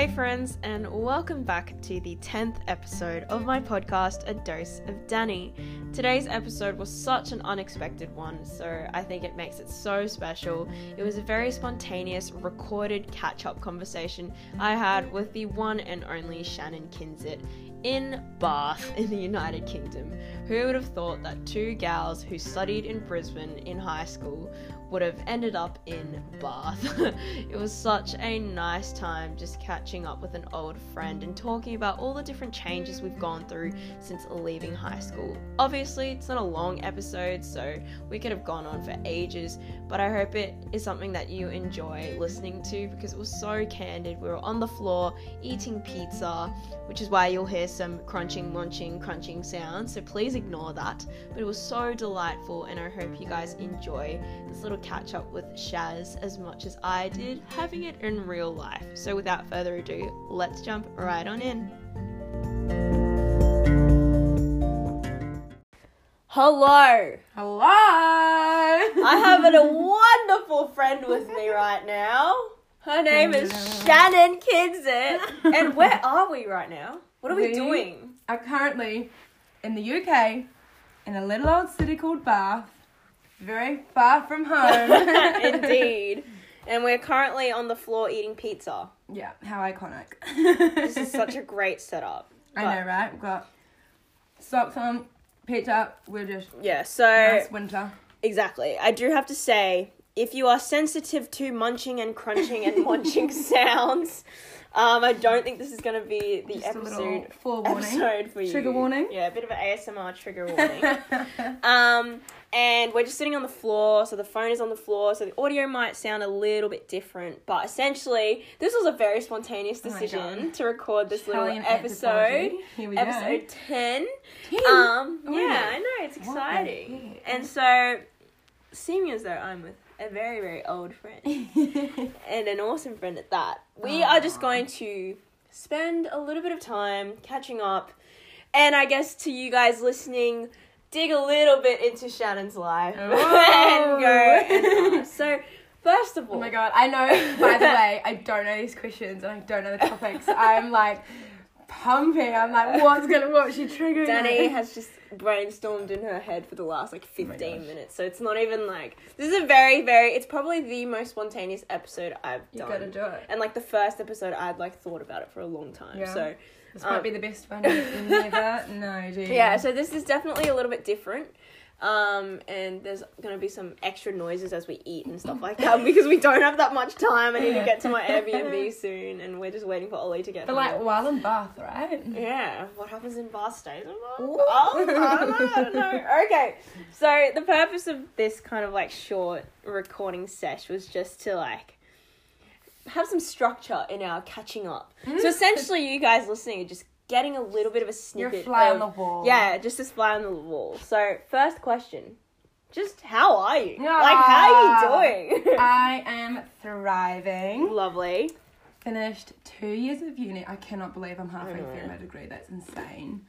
Hey, friends, and welcome back to the 10th episode of my podcast, A Dose of Danny. Today's episode was such an unexpected one, so I think it makes it so special. It was a very spontaneous, recorded catch up conversation I had with the one and only Shannon Kinsit in Bath in the United Kingdom. Who would have thought that two gals who studied in Brisbane in high school would have ended up in Bath. it was such a nice time just catching up with an old friend and talking about all the different changes we've gone through since leaving high school. Obviously, it's not a long episode, so we could have gone on for ages, but I hope it is something that you enjoy listening to because it was so candid. We were on the floor eating pizza, which is why you'll hear some crunching, munching, crunching sounds, so please ignore that. But it was so delightful, and I hope you guys enjoy this little catch up with Shaz as much as I did having it in real life. So, without further ado, let's jump right on in. Hello! Hello. I have a wonderful friend with me right now. Her name is Shannon Kidsit. And where are we right now? What are we We- doing? are currently in the UK in a little old city called Bath, very far from home. Indeed. And we're currently on the floor eating pizza. Yeah, how iconic. This is such a great setup. I know, right? We've got socks on, pizza. We're just Yeah, so nice winter. exactly. I do have to say, if you are sensitive to munching and crunching and munching sounds, um, I don't think this is going to be the Just episode forewarning. episode for you. Trigger warning. Yeah, a bit of an ASMR trigger warning. um, and we're just sitting on the floor, so the phone is on the floor, so the audio might sound a little bit different. But essentially, this was a very spontaneous Oh decision God. to record this little episode. Here we Episode go. 10. Ten? Um, Oh, yeah, yeah. I know, it's exciting. And so, seeming as though I'm with a very, very old friend and an awesome friend at that, we are just going to spend a little bit of time catching up. And I guess to you guys listening, dig a little bit into Shannon's life oh. and go and. So, first of all, Oh my god, I know, by the way, I don't know these questions and I don't know the topics. I'm like pumping. I'm like, what's gonna, what's she triggering? Danny has just brainstormed in her head for the last like Oh 15 gosh. minutes. So it's not even like this is a very very it's probably the most spontaneous episode I've done. You gotta do it. And like the first episode I'd like thought about it for a long time. Yeah. So This Um, might be the best one you never do you? yeah, so this is definitely a little bit different. Um, and there's gonna be some extra noises as we eat and stuff like that because we don't have that much time. I need to get to my Airbnb soon, and we're just waiting for Ollie to get But like while in Bath, right? Yeah, what happens in Bath stays in Bath? Oh, I don't know, I don't know. Okay, so the purpose of this kind of like short recording sesh was just to like have some structure in our catching up. So essentially, you guys listening are just getting a little bit of a You're a snippet. fly of, on the wall. Yeah, just a fly on the wall. So first question, just how are you? Ah. Like, how are you doing? I am thriving. Lovely. Finished two years of uni. I cannot believe I'm halfway through my degree. That's insane.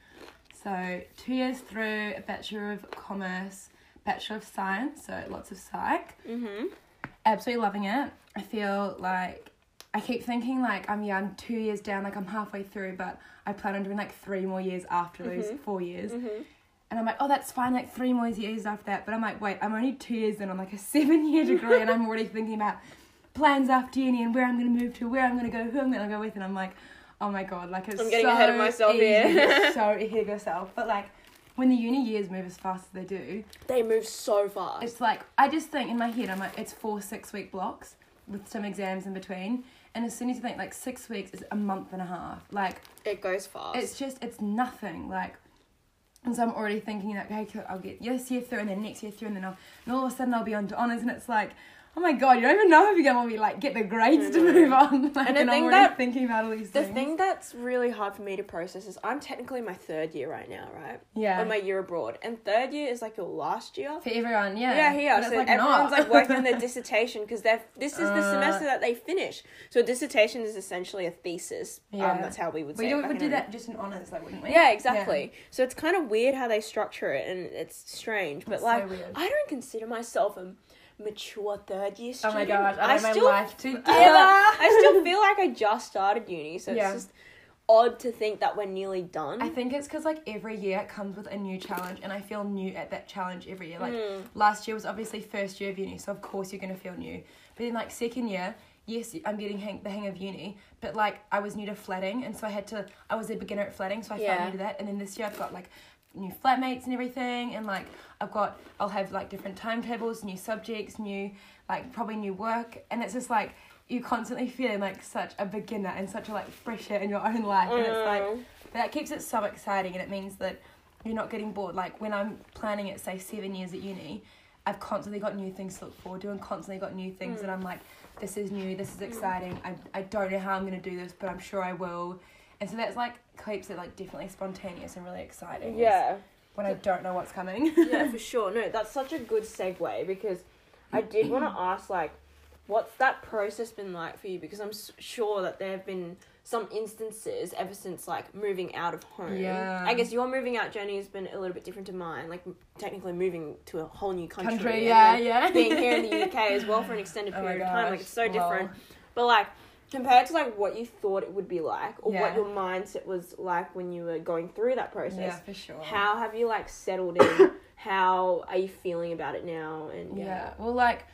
So two years through, a Bachelor of Commerce, Bachelor of Science, so lots of psych. Mhm. Absolutely loving it. I feel like I keep thinking like I'm yeah, I'm two years down, like I'm halfway through, but I plan on doing like three more years after those Mm-hmm. four years. Mhm. And I'm like, oh, that's fine, like three more years after that. But I'm like, wait, I'm only two years in on like a seven year degree, and I'm already thinking about plans after uni and where I'm going to move to, where I'm going to go, who I'm going to go with. And I'm like, oh my god, like it's I'm getting so ahead of myself easy, here. so ahead of yourself. But like, when the uni years move as fast as they do, They move so fast. it's like I just think in my head I'm like it's four six week blocks with some exams in between, and as soon as you think like six weeks is a month and a half, like it goes fast. it's just it's nothing like. And so I'm already thinking that okay, cool, I'll get this year through, and then next year through, and then I'll, and all of a sudden I'll be on to honors, and it's like, oh my god, you don't even know if you're gonna be like get the grades to move on. Like, And and, the I'm thing that- thinking about all these The things. thing that's really hard for me to process is I'm technically my third year right now, right? yeah, Of my year abroad. And third year is like your last year. for everyone, yeah, Yeah, here. But So like everyone's not. like working on their dissertation because they're this is the Uh, semester that they finish. So a dissertation is essentially a thesis. Yeah. Um, that's how we would say we would do that just in honors, like wouldn't we? Yeah, exactly. So it's kind of weird how they structure it, and it's strange. But so like, weird. I don't consider myself a mature third year Oh student. my god, I, have my still life together. I still feel like I just started uni, so Yeah. it's just odd to think that we're nearly done. I think it's because like every year it comes with a new challenge, and I feel new at that challenge every year. Like Mm. last year was obviously first year of uni, so of course you're gonna feel new. But then like second year, yes, I'm getting hang- the hang of uni, but like I was new to flatting, and so I had to. I was a beginner at flatting, so I Yeah. felt new to that. And then this year I've got like new flatmates and everything, and like I've got I'll have like different timetables, new subjects, new like probably new work, and it's just like you're constantly feeling like such a beginner and such a like fresher in your own life, and it's like Mm. that keeps it so exciting and it means that you're not getting bored. Like when I'm planning it, say seven years at uni, I've constantly got new things to look forward to and constantly got new things that I'm like, this is new, this is exciting. I, I don't know how I'm gonna do this, but I'm sure I will. And so that's like keeps it like definitely spontaneous and really exciting. yeah. When I don't know what's coming. yeah, for sure. No, that's such a good segue because I did want to ask, like, what's that process been like for you? Because I'm sure that there have been some instances ever since, like, moving out of home. Yeah. I guess your moving out journey has been a little bit different to mine, like, technically moving to a whole new country. Country, yeah, yeah. Being here in the UK as well for an extended Oh period of time. Like, it's so lol. different. But, like, compared to, like, what you thought it would be like or Yeah. what your mindset was like when you were going through that process, Yeah, for sure. how have you like settled in? How are you feeling about it now? And Yeah. yeah, Well, like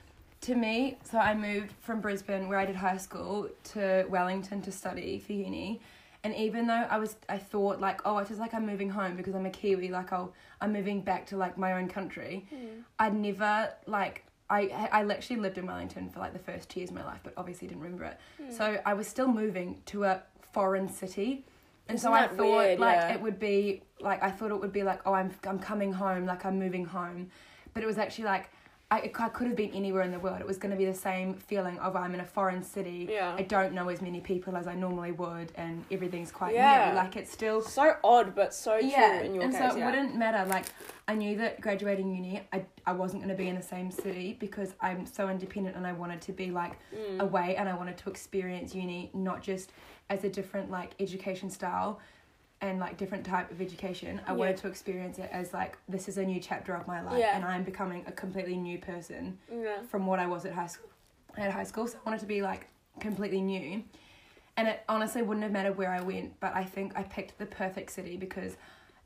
to me, so I moved from Brisbane, where I did high school, to Wellington to study for uni. And even though I was, I thought like, oh, it's just like I'm moving home because I'm a Kiwi. Like, I'll, I'm moving back to like my own country. Hmm. I'd never like. I, I actually lived in Wellington for like the first two years of my life, but obviously didn't remember it. Hmm. So I was still moving to a foreign city, and so Isn't I that thought weird? like Yeah. it would be like I thought it would be like oh I'm I'm coming home like I'm moving home, but it was actually like I, I could have been anywhere in the world. It was going to be the same feeling of I'm in a foreign city. Yeah. I don't know as many people as I normally would, and everything's quite Yeah. new. Like it's still so odd, but so true yeah, in your and case. so it yeah. wouldn't matter. Like I knew that graduating uni, I I wasn't going to be in the same city because I'm so independent, and I wanted to be like Mm. away, and I wanted to experience uni not just as a different like education style and like different type of education. I Yeah. wanted to experience it as like this is a new chapter of my life, Yeah. and I'm becoming a completely new person Yeah. from what I was at high school. At high school, so I wanted to be like completely new. And it honestly wouldn't have mattered where I went, but I think I picked the perfect city because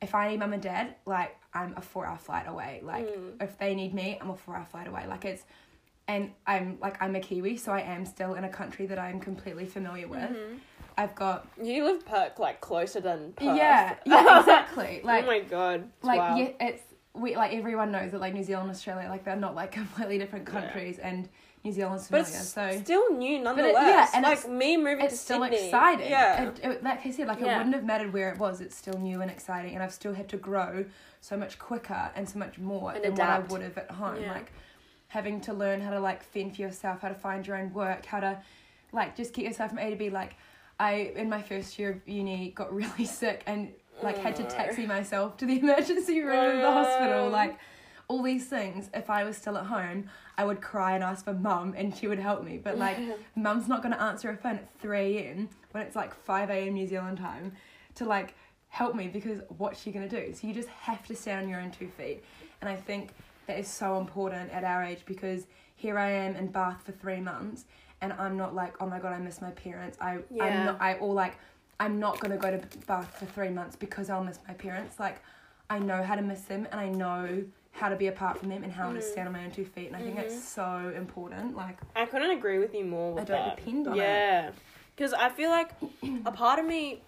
if I need mum and dad, like I'm a four hour flight away. Like Mm. if they need me, I'm a four hour flight away. Like it's and I'm like I'm a Kiwi, so I am still in a country that I'm completely familiar with. Mhm. I've got You live Perth like closer than Perth. yeah, yeah, exactly. Like oh my god. Like yeah, it's we like everyone knows that like New Zealand, and Australia, like they're not like completely different Yeah. countries, and New Zealand's but familiar. it's so still new it- nonetheless. yeah, and like me moving it's to still Sydney. exciting. Yeah. It, it, like I said, like Yeah. it wouldn't have mattered where it was. It's still new and exciting, and I've still had to grow so much quicker and so much more And than adapt. what I would have at home. Yeah. Like having to learn how to like fend for yourself, how to find your own work, how to like just get yourself from A to B. Like I in my first year of uni got really sick and like had to taxi myself to the emergency room of the hospital. Like all these things, if I was still at home, I would cry and ask for mum and she would help me. But like mum's not gonna answer her phone at three AM when it's like five AM New Zealand time to like help me because what's she gonna do? So you just have to stand on your own two feet. And I think that is so important at our age because here I am in Bath for three months and I'm not like, oh my god, I miss my parents. I Yeah. I'm not I or like I'm not gonna go to Bath for three months because I'll miss my parents. Like I know how to miss them and I know how to be apart from them and how to Mm. stand on my own two feet and I think Mhm. that's so important. Like I couldn't agree with you more. With I don't that. depend on it. yeah. Because I feel like a part of me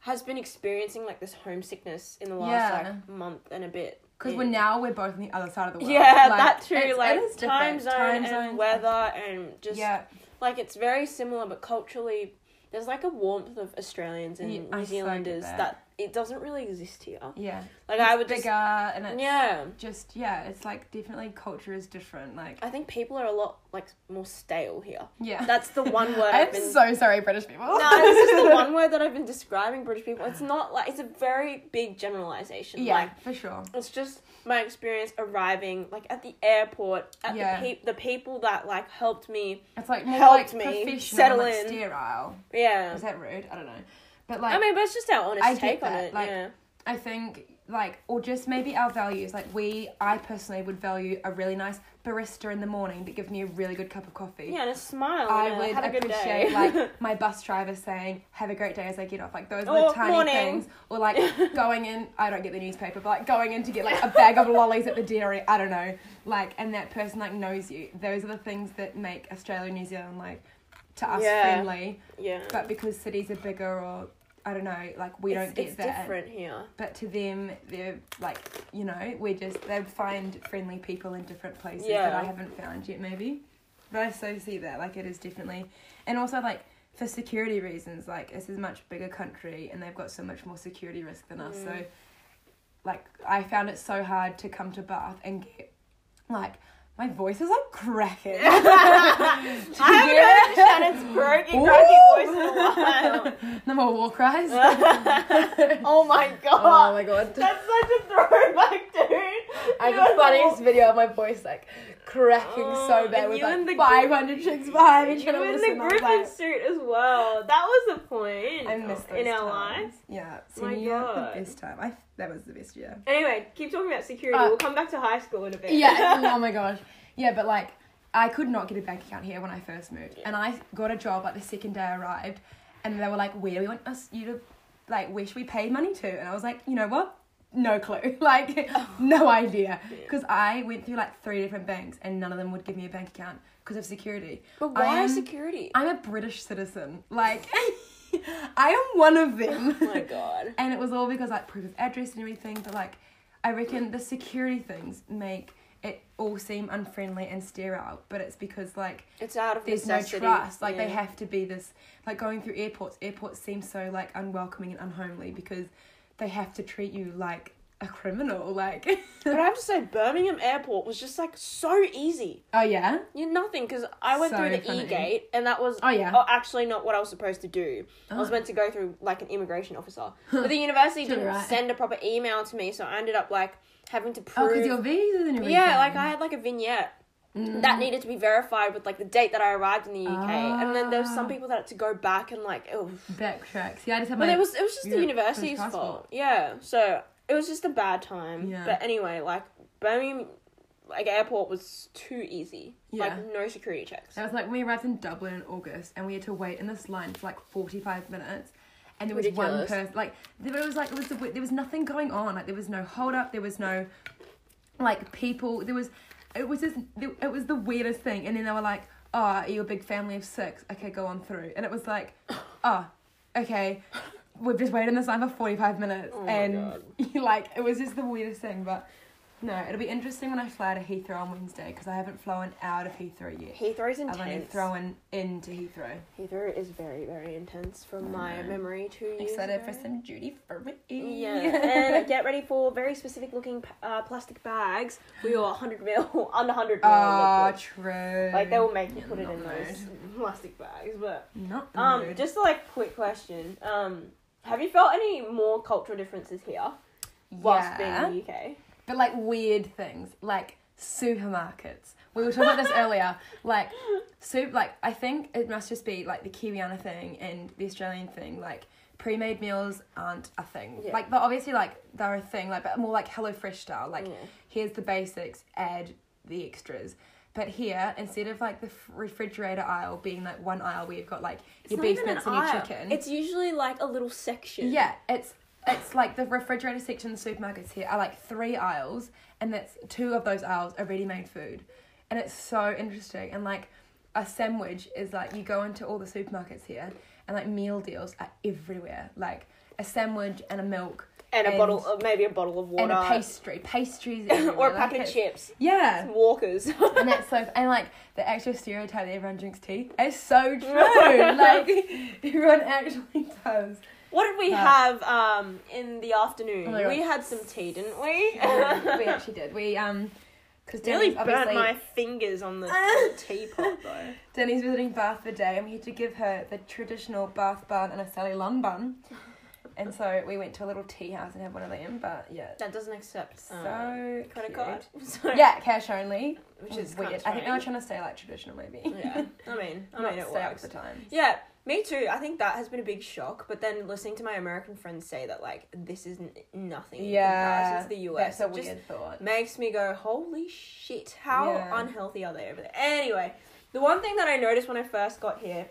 has been experiencing like this homesickness in the last Yeah. like month and a bit. Because we're now we're both on the other side of the world. Yeah, Like, that too. it's- like it is time zone Time and zones. weather and just yeah, like it's very similar, but culturally, there's like a warmth of Australians and Yeah, I New so Zealanders that. that. It doesn't really exist here. yeah. Like I would bigger just, and it's yeah. just yeah, it's like definitely culture is different. Like I think people are a lot like more stale here. yeah, That's the one word I'm been. so sorry, British people. no, it's just the one word that I've been describing British people. It's not like it's a very big generalization. yeah, Like for sure. it's just my experience arriving like at the airport at Yeah. the pe- the people that like helped me. It's like more helped like me settle like in. sterile. Yeah. Is that rude? I don't know, but like I mean, but it's just our honest I take on it. like- yeah. I think like or just maybe our values like we i personally would value a really nice barista in the morning that gives me a really good cup of coffee Yeah, and a smile. I would have a good appreciate like my bus driver saying "Have a great day" as I get off. Like those are the oh, tiny morning. things, or like going in. I don't get the newspaper, but like going in to get like a bag of lollies at the dairy. I don't know. Like, and that person like knows you. Those are the things that make Australia and New Zealand like to us Yeah. friendly. yeah. But because cities are bigger, or I don't know, like we it's, don't get it's that. different here. But to them, they're like, you know, we're just, they find friendly people in different places Yeah. that I haven't found yet, maybe. But I so see that, like, it is definitely, and also, like, for security reasons, like, this is a much bigger country and they've got so much more security risk than us. So, Mm. like, I found it so hard to come to Bath and get, like, my voice is like cracking. I haven't heard Shannon's croaky voice in a while. no more war cries. Oh, oh my god. oh my god. That's such a throwback, dude. I You have the and funniest video of my voice like cracking Oh, so bad with like 500 chicks behind me You in the Griffin like, suit as well. That was the point I miss those in our times. lives. Yeah, senior year, God. the best time. I that was the best year. Anyway, keep talking about security. Uh, we'll come back to high school in a bit. Yeah. oh my gosh. Yeah, but like I could not get a bank account here when I first moved, and I got a job like the second day I arrived, and they were like, "Where do we want us you to, like, where should we pay money to?" And I was like, "You know what." No clue, like oh. no idea, because I went through like three different banks and none of them would give me a bank account because of security. But why am- security? I'm a British citizen. Like, I am one of them. oh my god. and it was all because like proof of address and everything. But like, I reckon the security things make it all seem unfriendly and sterile. But it's because like It's out of there's necessity. no trust. Like they have to be this. Like going through airports, airports seem so like unwelcoming and unhomely because they have to treat you like a criminal. Like, But I have to say, Birmingham Airport was just like so easy. oh yeah, You nothing because I went So through the funny. E gate and that was oh yeah. oh, actually not what I was supposed to do. I was Oh. meant to go through like an immigration officer, but the university didn't right. send a proper email to me, so I ended up like having to oh, prove. Oh, because your visa and everything. yeah, like I had like a vignette Mm. that needed to be verified with like the date that I arrived in the UK, and then there was some Ah. people that had to go back and like, oh, backtrack. See, I just had but my. it was it was just the university's fault. Yeah, so it was just a bad time. Yeah. But anyway, like Birmingham, like airport was too easy. Yeah. Like no security checks. That was like when we arrived in Dublin in August and we had to wait in this line for like 45 minutes. And there was one person, like, there was like, it was the, there was nothing going on. Like, there was no hold up, there was no, like, people, there was, it was just, it was the weirdest thing. And then they were like, oh, are you a big family of six? Okay, go on through. And it was like, oh, okay, we've just waited in this line for 45 minutes. Oh and, like, it was just the weirdest thing. But, no, it'll be interesting when I fly to Heathrow on Wednesday because I haven't flown out of Heathrow yet. Heathrow's I've only intense. thrown into Heathrow. Heathrow is very very intense from my memory two years Excited ago. for some duty free. Yeah, and get ready for very specific looking uh, plastic bags. We are 100 mil, under 100 mil. Ah, liquid. true. like they will make you put it in those plastic bags. But Not um, just a like quick question. Um, have you felt any more cultural differences here whilst being in the UK? But like weird things, like supermarkets. We were talking about this earlier. Like, soup. Like, I think it must just be like the Kiwiana thing and the Australian thing. Like, pre-made meals aren't a thing. Yeah. Like, but obviously, like they're a thing. Like, but more like HelloFresh style. Like, Yeah. here's the basics, add the extras. But here, instead of like the refrigerator aisle being like one aisle where you've got like your beef mince an and your aisle. chicken. It's usually like a little section. Yeah, it's it's like the refrigerator section in the supermarkets here are like three aisles, and that's two of those aisles are ready made food, and it's so interesting. And like a sandwich is like you go into all the supermarkets here, and like meal deals are everywhere. Like a sandwich and a milk and a bottle, of, maybe a bottle of and water, a pastry, pastries, or a packet like of chips, Yeah, Walkers. and that's so and like the actual stereotype that everyone drinks tea is so true. like everyone actually does. What did we But- have um in the afternoon? Oh we had some tea, didn't we? we actually did. We um, because Nearly Danny's burnt my fingers on the, teapot though. Denny's visiting Bath for day, and we had to give her the traditional Bath bun and a Sally Lunn bun. and so we went to a little tea house and had one of them. But yeah, That doesn't accept so um, credit cute. card. So, Yeah, cash only, which is weird. weird. I think they were trying to stay like traditional, maybe. Yeah, I mean, I mean, it stay works. with the times. Yeah, me too. I think that has been a big shock. But then listening to my American friends say that like this is n- nothing in Yeah, to the US. That's a it just weird thought. makes me go, holy shit! How Yeah. unhealthy are they over there? Anyway, the one thing that I noticed when I first got here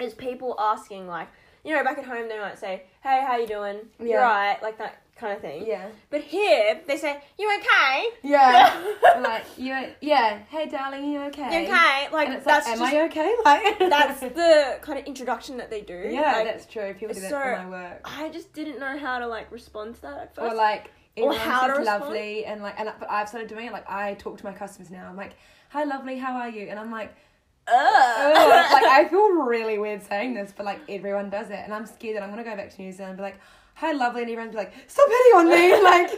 is people asking like, you know, back at home they might say, "Hey, how you doing? You're right," like that kind of thing. Yeah. But here they say, "You okay? Yeah. like you. Yeah. Hey, darling, you okay? You okay?" Like that's like, am just I okay? Like that's the kind of introduction that they do. Yeah, Like, that's true. People do that so- for my work. I just didn't know how to like respond to that at first. Or like Or how to lovely and like and but I've started doing it. Like I talk to my customers now. I'm like, "Hi, lovely, how are you?" And I'm like, "Ugh." like I feel really weird saying this, but like everyone does it, and I'm scared that I'm gonna go back to New Zealand and be like, "Hi, lovely," and everyone's be like, "Stop hitting on me!" Like,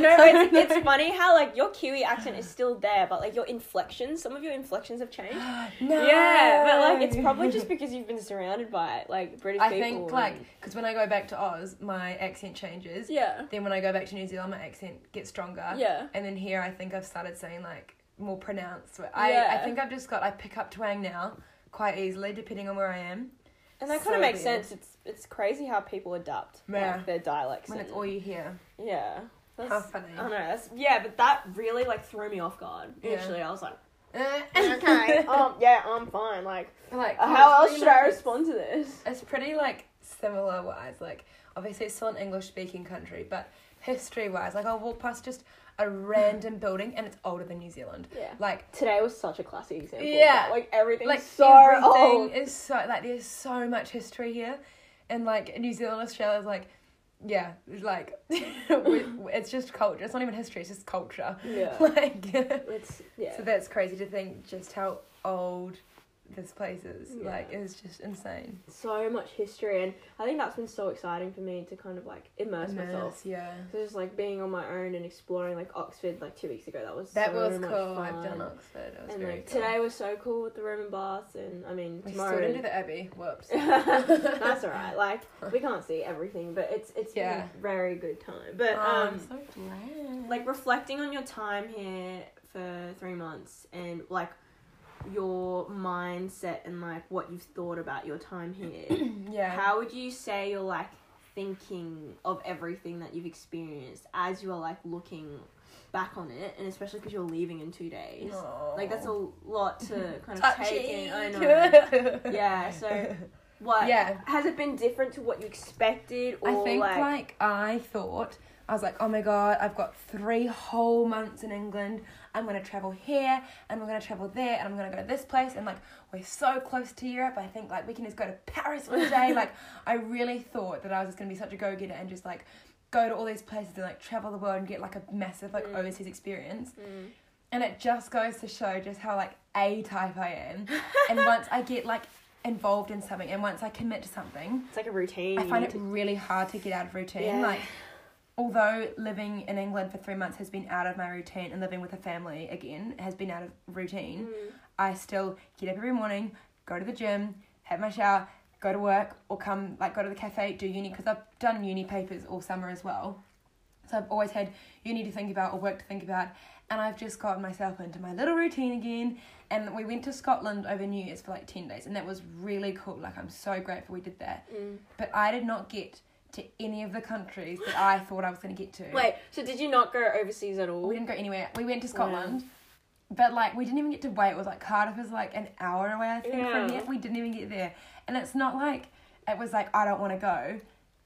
no, it's, it's funny how like your Kiwi accent is still there, but like your inflections, some of your inflections have changed. no. Yeah, but like it's probably just because you've been surrounded by it, like British I people. think like because when I go back to Oz, my accent changes. yeah, Then when I go back to New Zealand, my accent gets stronger. yeah, And then here, I think I've started saying like more pronounced. I I think I've just got I pick up twang now quite easily depending on where I am. and that kind of makes weird. sense. It's it's crazy how people adapt Yeah. like, their dialects When and- it's all you hear. yeah. How That's, funny. I know. That's yeah, but that really like threw me off guard. Yeah. Initially, I was like, okay. okay, um, yeah, I'm fine. Like, like how else should I respond to this? It's pretty like similar wise. Like obviously it's still an English speaking country, but history wise, like I'll walk past just a random building and it's older than New Zealand. Yeah. Like Today was such a classic example. Yeah. like everything's like so everything old. is so like there's so much history here, and like New Zealand, Australia's like, yeah, like it's just culture. It's not even history. It's just culture. Yeah. Like, It's yeah. so that's crazy to think just how old this place is. Yeah. Like, it's just insane. so much history, and I think that's been so exciting for me to kind of like immerse myself. Yeah. So just like being on my own and exploring like Oxford like two weeks ago. That was That so was much cool. Fun. I've done Oxford. It was and very like cool. today was so cool with the Roman baths, and I mean we tomorrow. still didn't do the Abbey. Whoops. that's alright. Like we can't see everything, but it's it's been Yeah. a very good time. But Oh, um, so like reflecting on your time here for three months and like your mindset and like what you've thought about your time here. yeah. How would you say you're like thinking of everything that you've experienced as you are like looking back on it, and especially because you're leaving in two days? Like that's a lot to kind of take in. I know. Yeah. So what? Yeah. Has it been different to what you expected, or I think like, like, I thought I was like, oh my god, I've got three whole months in England. I'm gonna travel here and we're gonna travel there and I'm gonna go to this place and like we're so close to Europe. I think like we can just go to Paris one day. like I really thought that I was just gonna be such a go getter and just like go to all these places and like travel the world and get like a massive like Mm. overseas experience. Mm. And it just goes to show just how like A type I am. and once I get like involved in something and once I commit to something, It's like a routine. I find it really hard to get out of routine. Yeah. Like, although living in England for three months has been out of my routine and living with a family again has been out of routine, Mm. I still get up every morning, go to the gym, have my shower, go to work, or come, like, go to the cafe, do uni, because I've done uni papers all summer as well. So I've always had uni to think about or work to think about, and I've just gotten myself into my little routine again. And we went to Scotland over New Year's for like 10 days, and that was really cool. Like, I'm so grateful we did that Mm. but I did not get to any of the countries that I thought I was going to get to. Wait, so did you not go overseas at all? we didn't go anywhere. We went to Scotland, but like we didn't even get to wait. It was like Cardiff is like an hour away, I think, Yeah. from here. We didn't even get there, and it's not like it was like I don't want to go,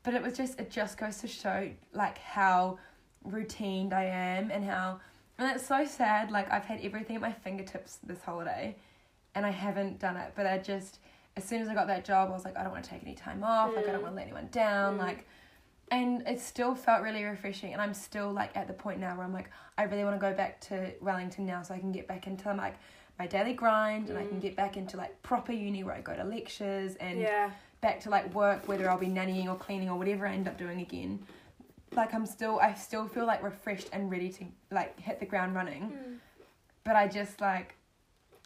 but it was just it just goes to show like how routined I am and how and it's so sad. Like I've had everything at my fingertips this holiday, and I haven't done it. But I just as soon as I got that job, I was like I don't want to take any time off. Like I don't Mm. want to let anyone down. Mm. Like and it still felt really refreshing and i'm still like at the point now where i'm like i really want to go back to wellington now so i can get back into like my daily grind and i can Mm. get back into like proper uni where i go to lectures and yeah. back to like work whether i'll be nannying or cleaning or whatever i end up doing again like i'm still i still feel like refreshed and ready to like hit the ground running Mm. but I just like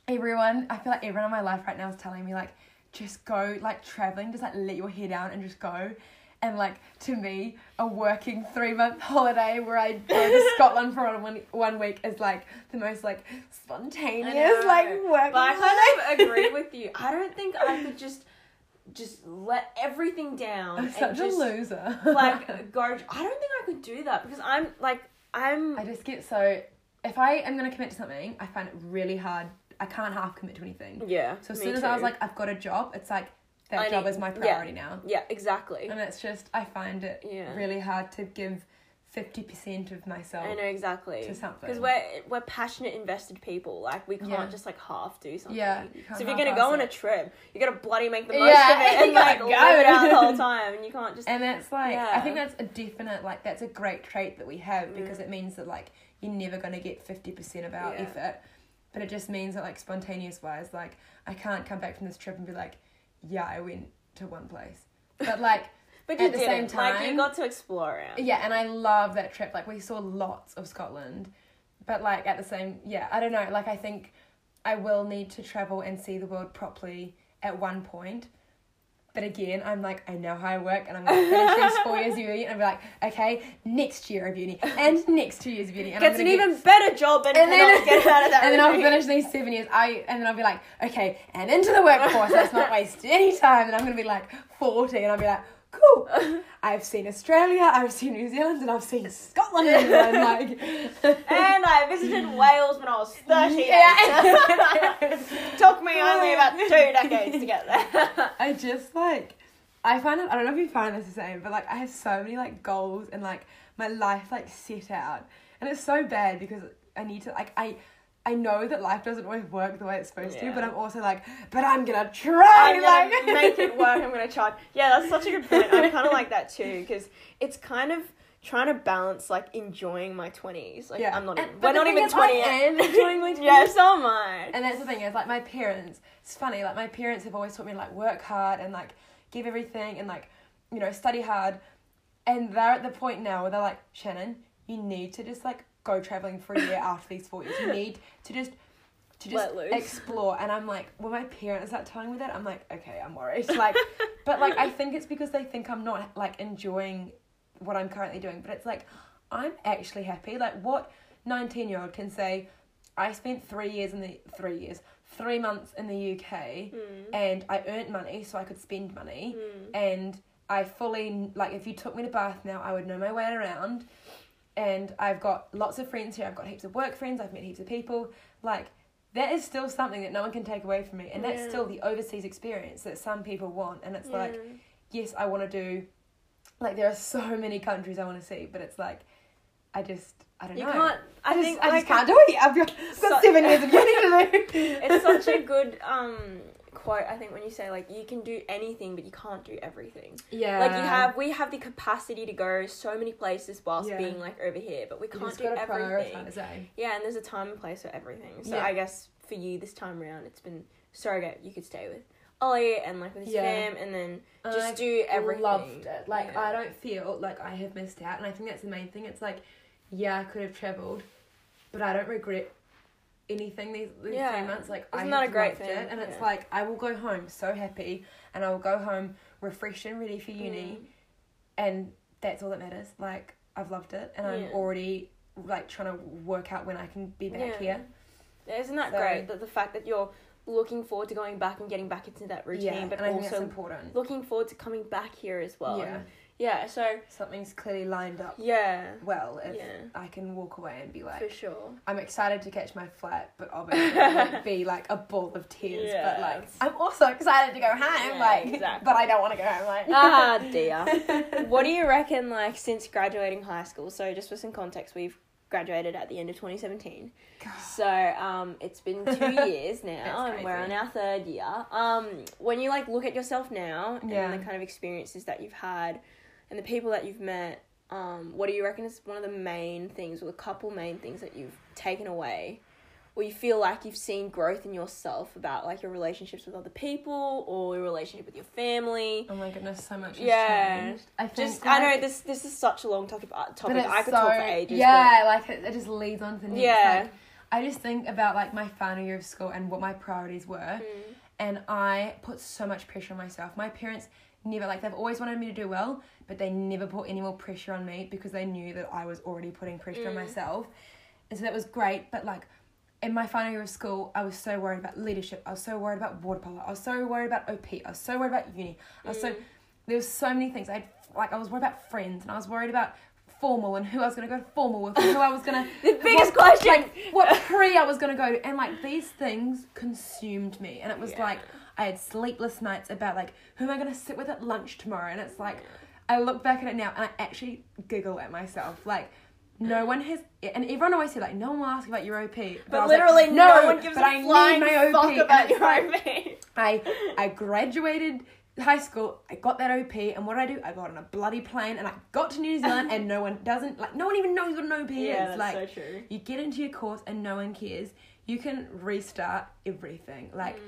everyone. I feel like everyone in my life right now is telling me like just go like traveling, just like let your hair down and just go. And like to me, a working three month holiday where I go to Scotland for one one week is like the most like spontaneous like working. But I kind of agree with you. I don't think I could just just let everything down I'm and such just a loser. like go. I don't think I could do that because I'm like I'm. I just get so if I am gonna commit to something, I find it really hard. I can't half commit to anything. yeah. So as soon as I was like, I've got a job, it's like that I job need- is my yeah. priority now. yeah, exactly. And it's just I find it Yeah. really hard to give fifty percent of myself. I know exactly. to something. Because we're we're passionate, invested people. Like we can't Yeah. just like half do something. Yeah, so if you're gonna go on a trip, you gotta bloody make the most Yeah, of it and like live it go. out the whole time, and you can't just. And that's like I think that's a definite like that's a great trait that we have because Mm. it means that like you're never gonna get fifty percent of our Yeah. effort. But it just means that like spontaneous wise, like I can't come back from this trip and be like, Yeah, I went to one place. But like but at the same like time- you got to explore it Yeah, and I love that trip. Like we saw lots of Scotland, but like at the same, yeah, I don't know. Like I think I will need to travel and see the world properly at one point. But again, I'm like, I know how I work, and I'm gonna finish these four years of uni, and I'll be like, okay, next year of uni, and next two years of uni, and I'm Gets an get- even better job and, and then, get out of that. and then I'll finish these seven years. I and then I'll be like, okay, and into the workforce. Let's not waste any time. And I'm gonna be like forty, and I'll be like, cool. I've seen Australia, I've seen New Zealand, and I've seen Scotland. And I'm like, And I visited Wales when I was 38. Yeah. Took me only about two decades to get there. I just like, I find it. I don't know if you find this the same, but like I have so many like goals and like my life like set out, and it's so bad because I need to like I. I know that life doesn't always work the way it's supposed to, but I'm also like, but I'm gonna try. I'm like, gonna make it work. I'm gonna try. Yeah, that's such a good point. I'm kind of like that too because it's kind of trying to balance like enjoying my twenties. Like Yeah. I'm not. And- Even, we're not even twenty yet. enjoying my yeah, 20s. so am I. And that's the thing is like my parents. It's funny. Like my parents have always taught me to like work hard and like give everything and like you know study hard. And they're at the point now where they're like Shannon, you need to just like go traveling for a year after these four years. You need to just to just explore. And I'm like, when my parents start telling me that, I'm like, okay, I'm worried. Like, but like I think it's because they think I'm not like enjoying what I'm currently doing. But it's like I'm actually happy. Like what nineteen year old can say, I spent three years in the three years, three months in the UK, mm. and I earned money so I could spend money, mm. and I fully like if you took me to Bath now, I would know my way around. And I've got lots of friends here. I've got heaps of work friends. I've met heaps of people. Like that is still something that no one can take away from me, and that's Yeah. still the overseas experience that some people want. And it's like, yes, I want to do. Like there are so many countries I want to see, but it's like, I just I don't you know. You can't. I, I just, think I like, just can't do it. I've got, I've got So- seven years of uni to do. it's such a good um quote. I think when you say like you can do anything, but you can't do everything. yeah. Like you have, we have the capacity to go so many places whilst Yeah. being like over here, but we You can't do everything. eh? Yeah, and there's a time and place for everything. So Yeah. I guess for you this time around, it's been surrogate. You could stay with Ollie and like with his Yeah. fam, and then just do everything. Loved it. Like. I don't feel like I have missed out, and I think that's the main thing. It's like, yeah, I could have traveled, but I don't regret anything these, these Yeah. three months. Like Isn't I that a great thing? it, and it's like I will go home so happy, and I will go home refreshed and ready for uni, Mm. and that's all that matters. Like I've loved it, and I'm already like trying to work out when I can be back Yeah. here. Yeah, Isn't that So- great? That the fact that you're looking forward to going back and getting back into that routine, yeah, but and I think that's also important. looking forward to coming back here as well. yeah, And yeah. So something's clearly lined up yeah, well. If Yeah. I can walk away and be like. for sure. I'm excited to catch my flight, but obviously it be like a ball of tears. But like, I'm also excited to go home. Yeah, like, exactly. but I don't want to go home. Like, ah dear. what do you reckon? Like since graduating high school, so just for some context, we've graduated at the end of 2017. God. So um, it's been two years now, and we're on our third year. Um, when you like look at yourself now and the kind of experiences that you've had, and the people that you've met, um, what do you reckon is one of the main things, or the couple main things that you've taken away, or you feel like you've seen growth in yourself about like your relationships with other people or your relationship with your family? Oh my goodness, so much has Yeah. changed. I think Just I know this this is such a long topic. Uh, topic. I could so, talk for ages. Yeah, like it, it just leads on to the next. Yeah. Like, I just think about like my final year of school and what my priorities were, mm, and I put so much pressure on myself. My parents never like they've always wanted me to do well, but they never put any more pressure on me because they knew that I was already putting pressure on Mm. myself. And so that was great, but like in my final year of school, I was so worried about leadership. I was so worried about water polo. I was so worried about OP. I was so worried about uni. I was so Mm. there was so many things. I had like I was worried about friends and I was worried about formal and who I was gonna go to formal with who I was gonna The biggest what, question. like what pre I was gonna go to and like these things consumed me and it was Yeah. like I had sleepless nights about like who am I gonna sit with at lunch tomorrow and it's like I look back at it now and I actually giggle at myself like no one has and everyone always said like no one will ask about your OP but, But was like, literally, no, one gives but a I need flying my OP fuck about your OP. I I graduated high school, I got that OP, and what did I do? I got on a bloody plane and I got to New Zealand, and no one doesn't like no one even knows what an OP Yeah, is. that's like so true. you get into your course and no one cares. You can restart everything. Like Mm.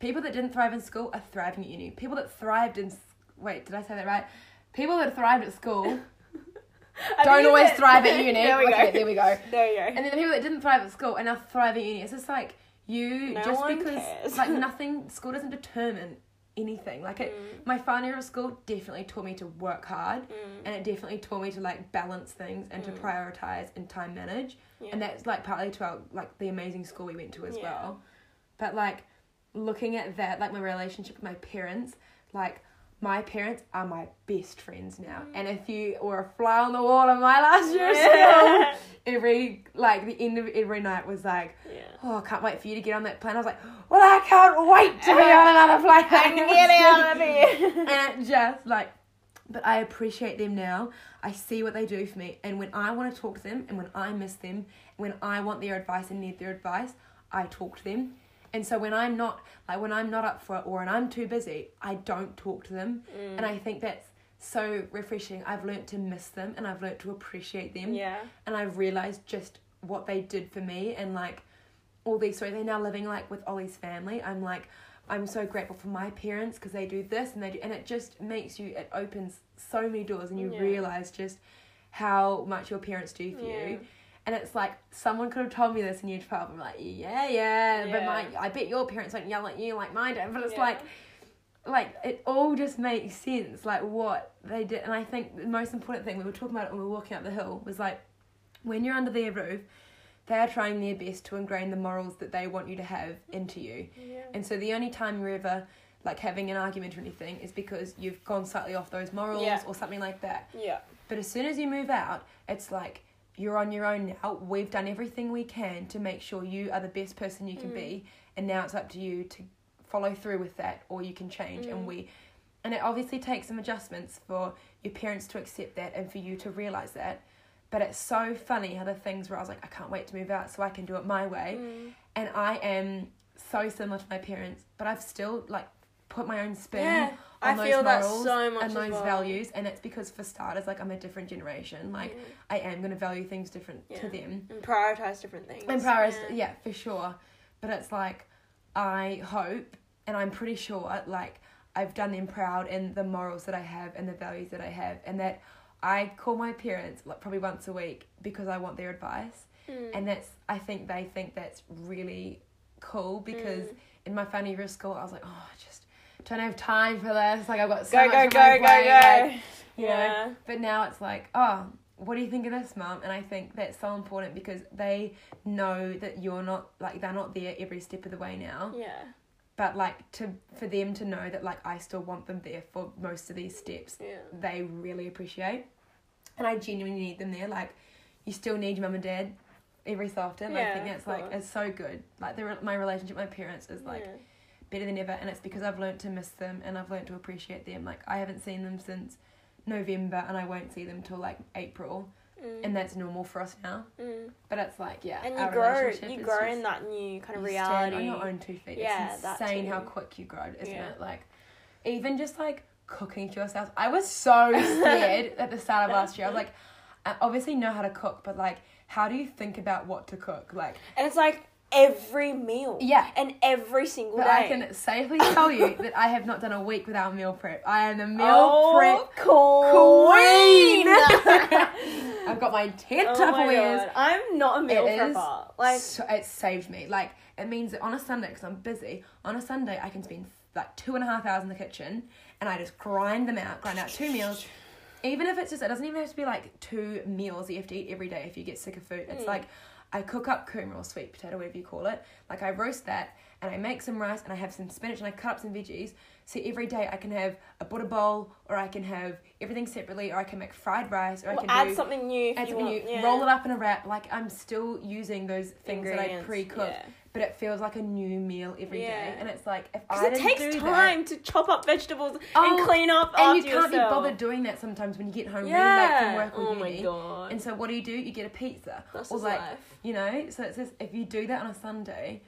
People that didn't thrive in school are thriving at uni. People that thrived in wait, did I say that right? People that thrived at school don't always it's- thrive at uni. there we okay, go. there we go. There you go. And then the people that didn't thrive at school are now thriving at uni. It's just like you No just one because cares. like nothing school doesn't determine anything. Like it Mm. my final year of school definitely taught me to work hard Mm. and it definitely taught me to like balance things and to Mm. prioritize and time manage. Yeah. And that's like partly to our like the amazing school we went to as Yeah. well. But like looking at that, like my relationship with my parents, like my parents are my best friends now. And if you were a fly on the wall of my last year of school, every like the end of every night was like, yeah. oh, I can't wait for you to get on that plane. I was like, well, I can't wait to be on another plane. I can get out of here. and it just like, but I appreciate them now. I see what they do for me, and when I want to talk to them, and when I miss them, when I want their advice and need their advice, I talk to them. And so when I'm not like when I'm not up for it or when I'm too busy, I don't talk to them. Mm. And I think that's so refreshing. I've learned to miss them and I've learned to appreciate them yeah. and I've realized just what they did for me and like all these stories. They're now living like with Ollie's family. I'm like, I'm so grateful for my parents because they do this and they do, and it just makes you, it opens so many doors and you Yeah. realize just how much your parents do for Yeah. you. And it's like someone could have told me this in year twelve. I'm like, yeah, yeah, but my, I bet your parents don't yell at you like mine did. But it's Yeah. like, like it all just makes sense, like what they did. And I think the most important thing we were talking about it when we were walking up the hill was like, when you're under their roof, they are trying their best to ingrain the morals that they want you to have into you. Yeah. And so the only time you're ever like having an argument or anything is because you've gone slightly off those morals Yeah. or something like that. Yeah. But as soon as you move out, it's like you're on your own now. We've done everything we can to make sure you are the best person you can Mm. be, and now it's up to you to follow through with that, or you can change. Mm. And we, and it obviously takes some adjustments for your parents to accept that and for you to realize that. But it's so funny how the things where I was like, I can't wait to move out so I can do it my way, Mm. and I am so similar to my parents, but I've still like put my own spin Yeah. I feel that so much and those well. values, and it's because for starters, like I'm a different generation. Like Yeah. I am gonna value things different to them, And prioritize different things. and prioritize, Yeah. yeah. for sure. But it's like I hope, and I'm pretty sure, like I've done them proud in the morals that I have and the values that I have, and that I call my parents like probably once a week because I want their advice, Mm. and that's I think they think that's really cool because Mm. in my final year of school I was like, oh, I just don't have time for this. Like I've got so go much go go go plate, go. like, you know. yeah. But now it's like, oh, what do you think of this, mum? And I think that's so important because they know that you're not like they're not there every step of the way now. Yeah. But like to for them to know that like I still want them there for most of these steps, Yeah. they really appreciate. And I genuinely need them there. Like you still need your mum and dad every so often. Yeah, I think that's like it's so good. Like the, my relationship with my parents is like yeah. Better than ever and it's because I've learned to miss them and I've learned to appreciate them. Like I haven't seen them since November and I won't see them till like April Mm. and that's normal for us now. Mm. But it's like yeah, And you grow, you grow in that new kind of reality. on your own two feet. Yeah, it's insane how quick you grow, isn't Yeah. it? Like even just like cooking to yourself. I was so scared at the start of last year. I was like, I obviously know how to cook, but like, how do you think about what to cook? Like, And it's like every meal. yeah. And every single But day. I can safely tell you that I have not done a week without meal prep. I am the meal oh, prep queen. I've got my ten oh my Tupperwares. I'm not a meal It prepper. Like so, it saved me. Like it means that on a Sunday, because I'm busy, on a Sunday I can spend like two and a half hours in the kitchen, and I just grind them out, grind out two meals. Even if it's just, it doesn't even have to be like two meals that you have to eat every day if you get sick of food. It's Mm. like I cook up kumara or sweet potato, whatever you call it. Like I roast that and I make some rice and I have some spinach and I cut up some veggies. So every day I can have a Buddha bowl or I can have everything separately or I can make fried rice or I can add do something new add you something want. new, yeah. roll it up in a wrap. Like I'm still using those things that I pre cook. yeah. But it feels like a new meal every day. Yeah. And it's like if Because I it takes time to chop up vegetables Oh, and clean up and after you can't yourself. be bothered doing that sometimes when you get home yeah. really late from work or oh my uni. god. And so what do you do? You get a pizza. That's or like life. you know, so it's just if you do that on a Sunday,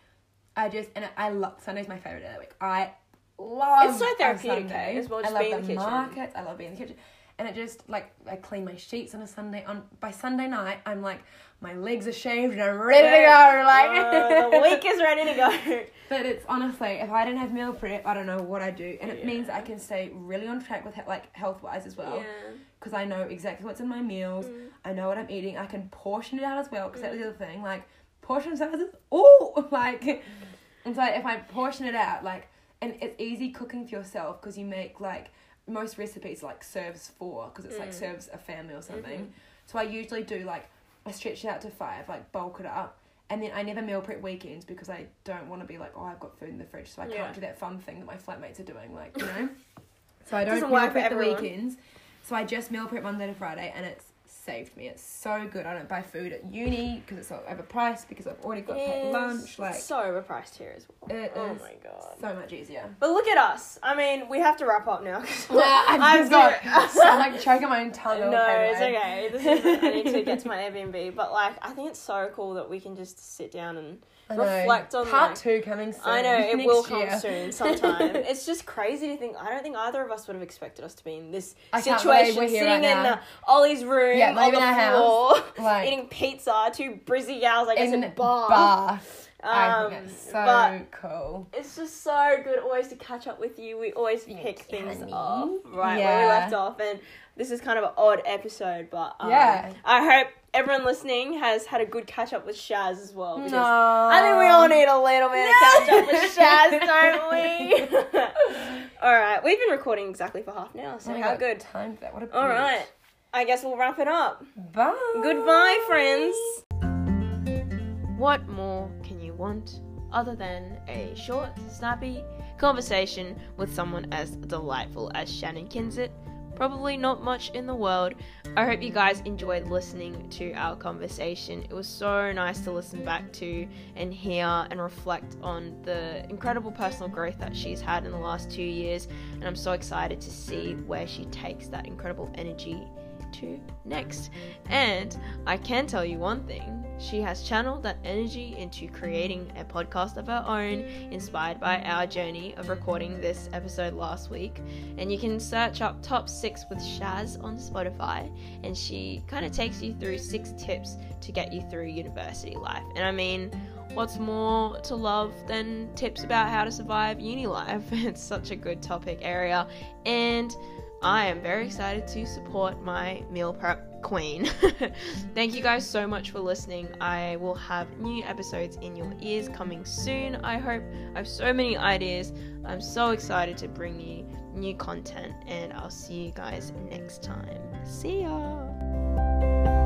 I just and I love Sunday's my favorite day of the week. I love It's so therapeutic, Sunday. as well, I just love being the in the kitchen. markets. I love being in the kitchen, and it just like I clean my sheets on a Sunday. On by Sunday night, I'm like my legs are shaved and I'm ready to go. Like Uh, the week is ready to go. But it's honestly, if I didn't have meal prep, I don't know what I'd do, and it Yeah. means I can stay really on track with like health wise as well yeah. because I know exactly what's in my meals. Mm. I know what I'm eating. I can portion it out as well because that's the other thing. Like portion sizes, oh, like and so if I portion it out, like, and it's easy cooking for yourself because you make like most recipes like serves four because it's like Mm. serves a family or something. Mhm. So I usually do like I stretch it out to five, like bulk it up. And then I never meal prep weekends because I don't want to be like, oh, I've got food in the fridge, so I Yeah. can't do that fun thing that my flatmates are doing, like you know. so I don't Doesn't meal work for prep the everyone. weekends. So I just meal prep Monday to Friday, and it's saved me. It's so good. I don't buy food at uni because it's so overpriced because I've already got packed lunch. Like so overpriced here as well. it Oh is my god. so much easier. But look at us. I mean, we have to wrap up now. Yeah, I've got. I'm like choking my own tongue. no, okay, it's okay. This is, I need to get to my Airbnb, but like, I think it's so cool that we can just sit down and reflect on part like, two coming soon. I know it will come year. soon sometime. it's just crazy to think. I don't think either of us would have expected us to be in this I situation, we're here sitting right in now. uh, Ollie's room Yeah, not on the floor, Like eating pizza, two brizzy gals, I guess, in in. Bath. I Um, so cool. it's just so good always to catch up with you. We always pick things up right where we left off, and this is kind of an odd episode, but um, Yeah. I hope everyone listening has had a good catch up with Shaz as well. Because No. I think we all need a little bit of catch up with Shaz, don't we? all right, we've been recording exactly for half an hour, so Oh how God, good. Time for that. What a All right, I guess we'll wrap it up. Bye. Goodbye, friends. What more can you want other than a short, snappy conversation with someone as delightful as Shannon Kinsit? Probably not much in the world. I hope you guys enjoyed listening to our conversation. It was so nice to listen back to and hear and reflect on the incredible personal growth that she's had in the last two years. And I'm so excited to see where she takes that incredible energy to next. And I can tell you one thing she has channeled that energy into creating a podcast of her own, inspired by our journey of recording this episode last week. And you can search up Top 6 with Shaz on Spotify, and she kind of takes you through six tips to get you through university life. And I mean, what's more to love than tips about how to survive uni life? It's such a good topic area. And I am very excited to support my meal prep queen. Thank you guys so much for listening. I will have new episodes in your ears coming soon. I hope I have so many ideas. I'm so excited to bring you new content, and I'll see you guys next time. See ya.